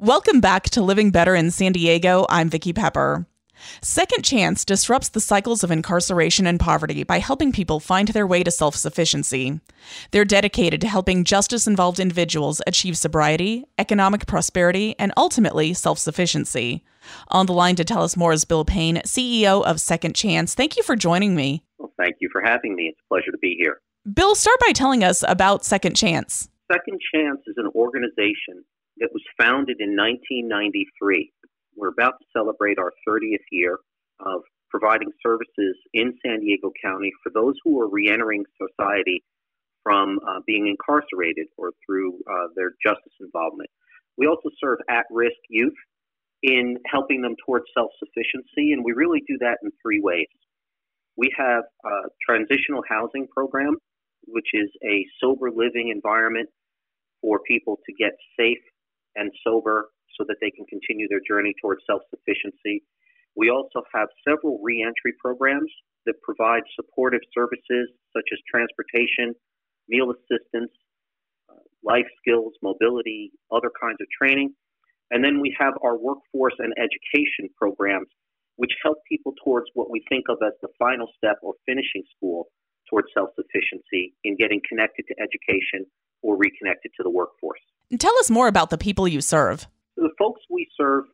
Welcome back to Living Better in San Diego. I'm Vicki Pepper. Second Chance disrupts the cycles of incarceration and poverty by helping people find their way to self sufficiency. They're dedicated to helping justice involved individuals achieve sobriety, economic prosperity, and ultimately self sufficiency. On the line to tell us more is Bill Payne, CEO of Second Chance. Thank you for joining me. Well, thank you for having me. It's a pleasure to be here. Bill, start by telling us about Second Chance. Second Chance is an organization that was founded in 1993. We're about to celebrate our 30th year of providing services in San Diego County for those who are reentering society from uh, being incarcerated or through uh, their justice involvement. We also serve at risk youth in helping them towards self sufficiency, and we really do that in three ways. We have a transitional housing program, which is a sober living environment for people to get safe and sober so that they can continue their journey towards self sufficiency. We also have several reentry programs that provide supportive services such as transportation, meal assistance, uh, life skills, mobility, other kinds of training. And then we have our workforce and education programs, which help people towards what we think of as the final step or finishing school towards self sufficiency in getting connected to education or reconnected to the workforce. Tell us more about the people you serve. The folks we serve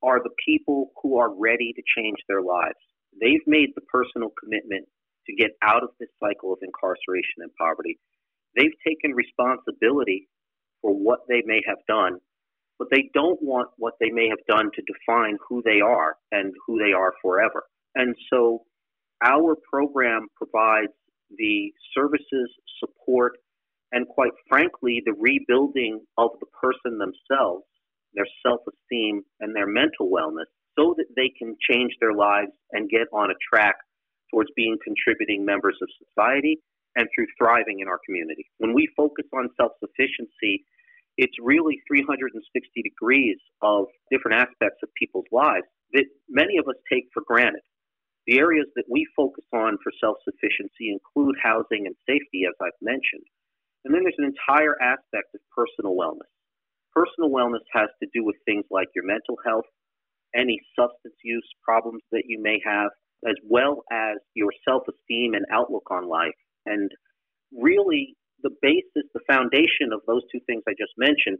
are the people who are ready to change their lives. They've made the personal commitment to get out of this cycle of incarceration and poverty. They've taken responsibility for what they may have done, but they don't want what they may have done to define who they are and who they are forever. And so our program provides the services, support, and quite frankly, the rebuilding of the person themselves, their self esteem, and their mental wellness so that they can change their lives and get on a track towards being contributing members of society and through thriving in our community. When we focus on self sufficiency, it's really 360 degrees of different aspects of people's lives that many of us take for granted. The areas that we focus on for self sufficiency include housing and safety, as I've mentioned. And then there's an entire aspect of personal wellness. Personal wellness has to do with things like your mental health, any substance use problems that you may have, as well as your self esteem and outlook on life. And really, the basis, the foundation of those two things I just mentioned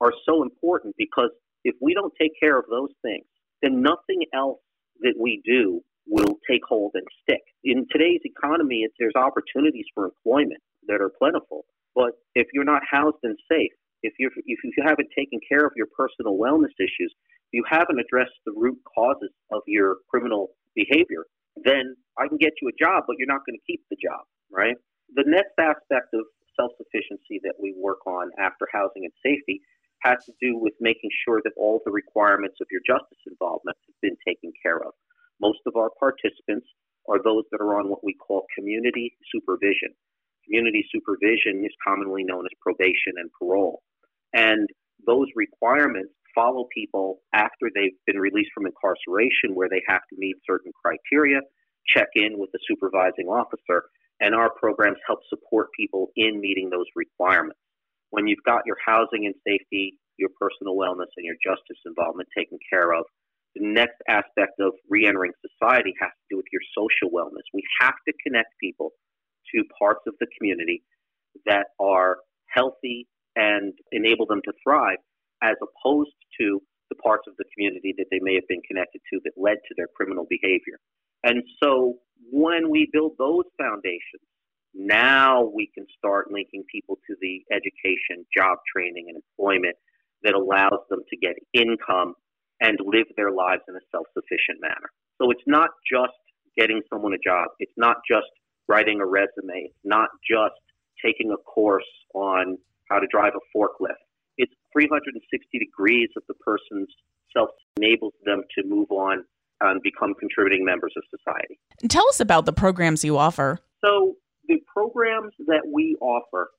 are so important because if we don't take care of those things, then nothing else that we do will take hold and stick. In today's economy, there's opportunities for employment that are plentiful. But if you're not housed and safe, if you if you haven't taken care of your personal wellness issues, you haven't addressed the root causes of your criminal behavior, then I can get you a job, but you're not going to keep the job, right? The next aspect of self sufficiency that we work on after housing and safety has to do with making sure that all the requirements of your justice involvement have been taken care of. Most of our participants are those that are on what we call community supervision. Community supervision is commonly known as probation and parole. And those requirements follow people after they've been released from incarceration, where they have to meet certain criteria, check in with the supervising officer, and our programs help support people in meeting those requirements. When you've got your housing and safety, your personal wellness, and your justice involvement taken care of, the next aspect of reentering society has to do with your social wellness. We have to connect people to parts of the community that are healthy and enable them to thrive, as opposed to the parts of the community that they may have been connected to that led to their criminal behavior. And so when we build those foundations, now we can start linking people to the education, job training, and employment that allows them to get income and live their lives in a self sufficient manner. So it's not just getting someone a job, it's not just writing a resume. It's not just taking a course on how to drive a forklift. It's 360 degrees of the person's self enables them to move on and become contributing members of society. Tell us about the programs you offer. So, the programs that we offer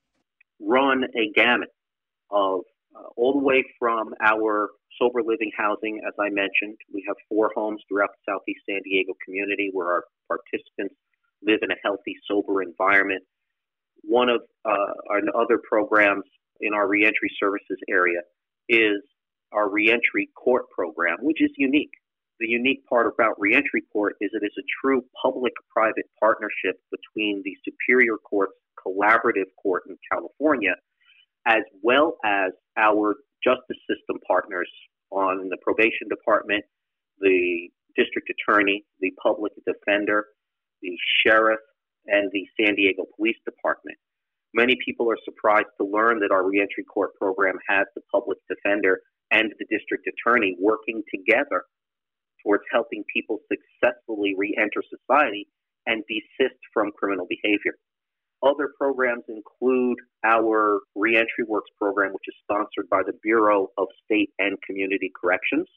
run a gamut of uh, all the way from our sober living housing, as I mentioned. We have four homes throughout the Southeast San Diego community where our participants live in a healthy, sober environment. One of uh, our other programs in our reentry services area is our reentry court program, which is unique. The unique part about reentry court is it is a true public private partnership between the Superior Court's collaborative court in California, as well as our justice system partners on the probation department, the district attorney, the public defender, the sheriff, and the San Diego Police Department. Many people are surprised to learn that our reentry court program has the public defender and the district attorney working together towards helping people successfully reenter society and desist from criminal behavior. Other programs include our Reentry Works program, which is sponsored by the Bureau of State and Community Corrections.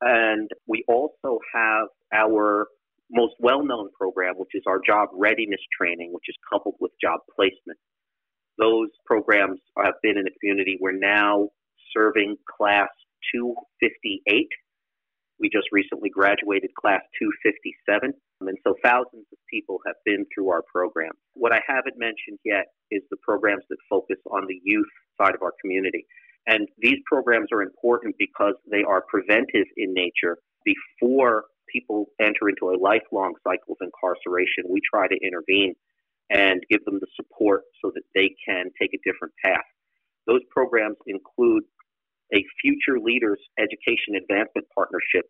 And we also have our most well known program, which is our job readiness training, which is coupled with job placement. Those programs have been in the community. We're now serving class 258. We just recently graduated class 257. And so thousands of people have been through our program. What I haven't mentioned yet is the programs that focus on the youth side of our community. And these programs are important because they are preventive in nature. Before people enter into a lifelong cycle of incarceration, we try to intervene and give them the support so that they can take a different path. Those programs include a Future Leaders Education Advancement Partnership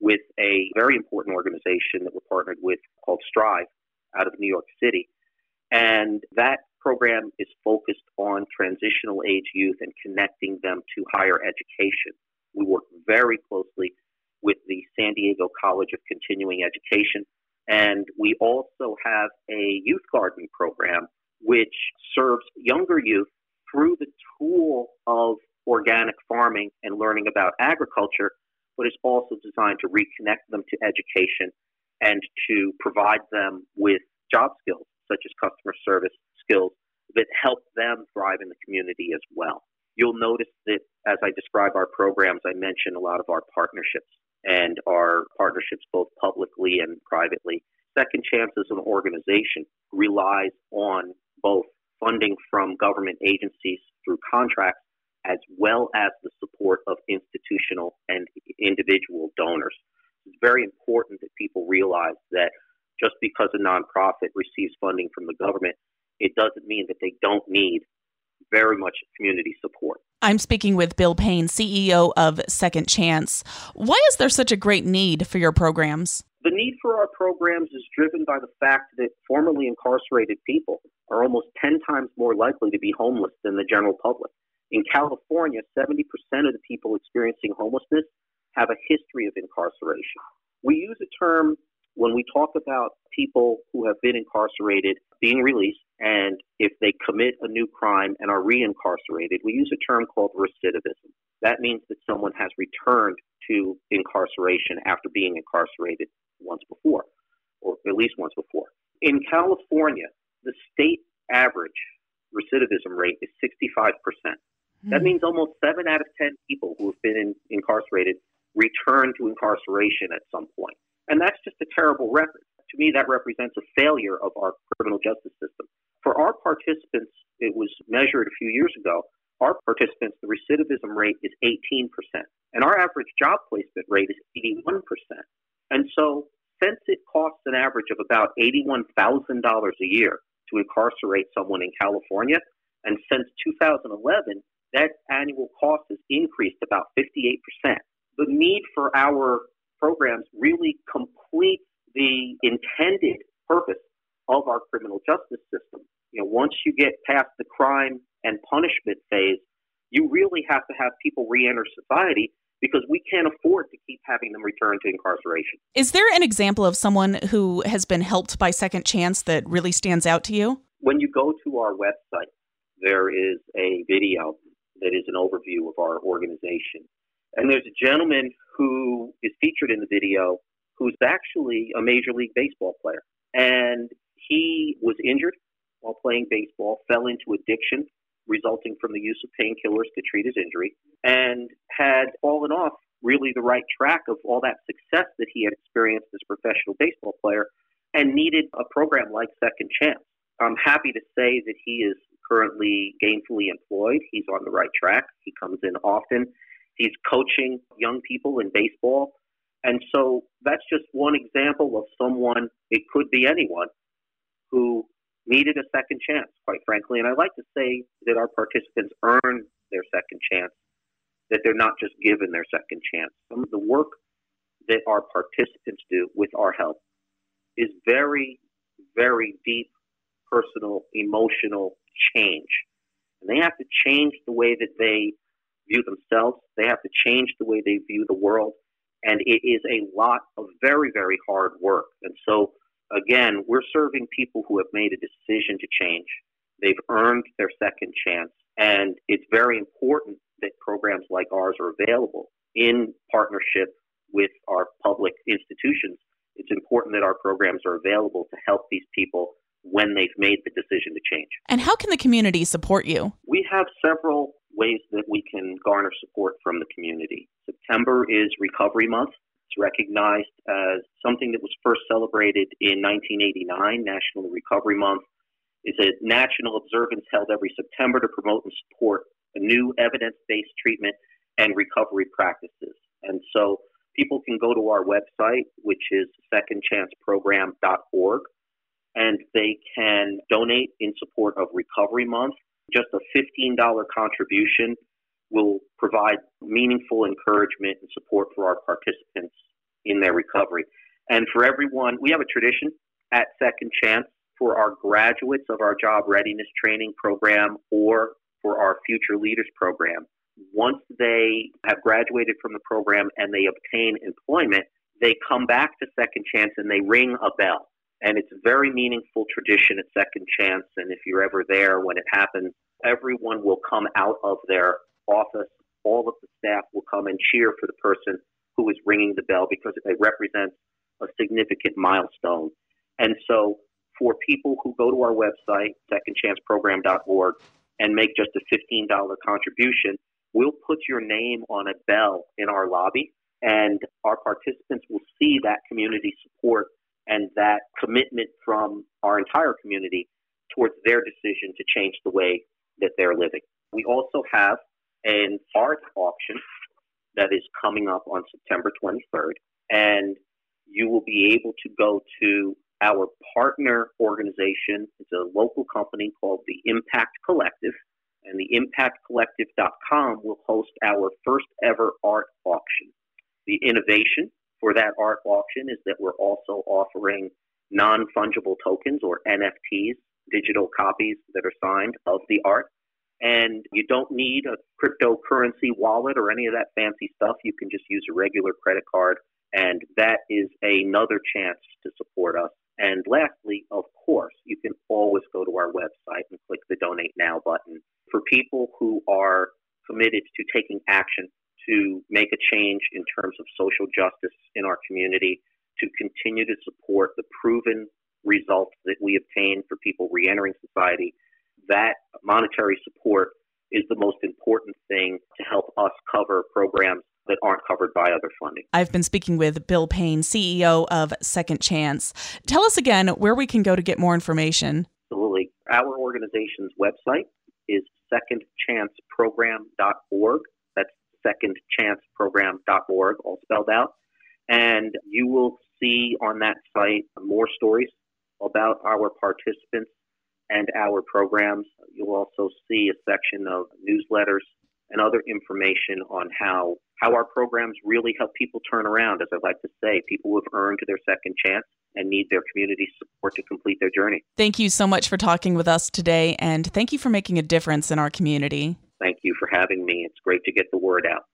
with a very important organization that we're partnered with called Strive out of New York City. And that program is focused on transitional age youth and connecting them to higher education. We work very closely with the San Diego College of Continuing Education. And we also have a youth garden program which serves younger youth through the tool of organic farming and learning about agriculture, but is also designed to reconnect them to education and to provide them with job skills such as customer service skills that help them thrive in the community as well. You'll notice that as I describe our programs, I mention a lot of our partnerships and our partnerships both publicly and privately. Second Chance as an organization relies on both funding from government agencies through contracts as well as the support of institutional and individual donors. It's very important that people realize that just because a nonprofit receives funding from the government, it doesn't mean that they don't need very much community support. I'm speaking with Bill Payne, CEO of Second Chance. Why is there such a great need for your programs? The need for our programs is driven by the fact that formerly incarcerated people are almost 10 times more likely to be homeless than the general public. In California, 70% of the people experiencing homelessness have a history of incarceration. We use a term when we talk about people who have been incarcerated being released, and if they commit a new crime and are reincarcerated, we use a term called recidivism. That means that someone has returned to incarceration after being incarcerated once before, or at least once before. In California, the state average recidivism rate is 65%. That hmm. means almost seven out of 10 people who have been in, incarcerated return to incarceration at some point. And that's just a terrible record. To me, that represents a failure of our criminal justice system. For our participants, it was measured a few years ago. Our participants, the recidivism rate is 18%, and our average job placement rate is 81%. And so, since it costs an average of about $81,000 a year to incarcerate someone in California, and since 2011, that annual cost has increased about 58%. The need for our programs really complete the intended purpose of our criminal justice system. You know, once you get past the crime and punishment phase, you really have to have people re-enter society because we can't afford to keep having them return to incarceration. Is there an example of someone who has been helped by Second Chance that really stands out to you? When you go to our website, there is a video that is an overview of our organization. And there's a gentleman who is featured in the video who's actually a Major League Baseball player. And he was injured while playing baseball, fell into addiction resulting from the use of painkillers to treat his injury, and had fallen off really the right track of all that success that he had experienced as a professional baseball player and needed a program like Second Chance. I'm happy to say that he is currently gainfully employed. He's on the right track. He comes in often. He's coaching young people in baseball. And so that's just one example of someone, it could be anyone, who needed a second chance, quite frankly. And I like to say that our participants earn their second chance, that they're not just given their second chance. Some of the work that our participants do with our help is very, very deep, personal, emotional change. And they have to change the way that they view themselves. They have to change the way they view the world. And it is a lot of very, very hard work. And so again, we're serving people who have made a decision to change. They've earned their second chance. And it's very important that programs like ours are available in partnership with our public institutions. It's important that our programs are available to help these people when they've made the decision to change. And how can the community support you? We have several ways that we can garner support from the community. September is Recovery Month. It's recognized as something that was first celebrated in 1989, National Recovery Month. It's a national observance held every September to promote and support new evidence based treatment and recovery practices. And so people can go to our website, which is secondchanceprogram.org, and they can donate in support of Recovery Month. Just a $15 contribution will provide meaningful encouragement and support for our participants in their recovery. And for everyone, we have a tradition at Second Chance for our graduates of our job readiness training program or for our future leaders program. Once they have graduated from the program and they obtain employment, they come back to Second Chance and they ring a bell. And it's a very meaningful tradition at Second Chance. And if you're ever there when it happens, everyone will come out of their office. All of the staff will come and cheer for the person who is ringing the bell because it represents a significant milestone. And so for people who go to our website, secondchanceprogram.org, and make just a $15 contribution, we'll put your name on a bell in our lobby, and our participants will see that community support and that commitment from our entire community towards their decision to change the way that they're living. We also have an art auction that is coming up on September 23rd, and you will be able to go to our partner organization. It's a local company called the Impact Collective, and the impactcollective.com will host our first ever art auction. The innovation for that art auction is that we're also offering non fungible tokens or NFTs, digital copies that are signed of the art. And you don't need a cryptocurrency wallet or any of that fancy stuff. You can just use a regular credit card. And that is another chance to support us. And lastly, of course, you can always go to our website and click the donate now button. For people who are committed to taking action to make a change in terms of social justice in our community, to continue to support the proven results that we obtain for people reentering society, that monetary support is the most important thing to help us cover programs that aren't covered by other funding. I've been speaking with Bill Payne, CEO of Second Chance. Tell us again where we can go to get more information. Absolutely. Our organization's website is secondchanceprogram.org. That's secondchanceprogram.org, all spelled out. And you will see on that site more stories about our participants and our programs. You'll also see a section of newsletters and other information on how how our programs really help people turn around. As I like to say, people who have earned their second chance and need their community support to complete their journey. Thank you so much for talking with us today, and thank you for making a difference in our community. Thank you for having me. It's great to get the word out.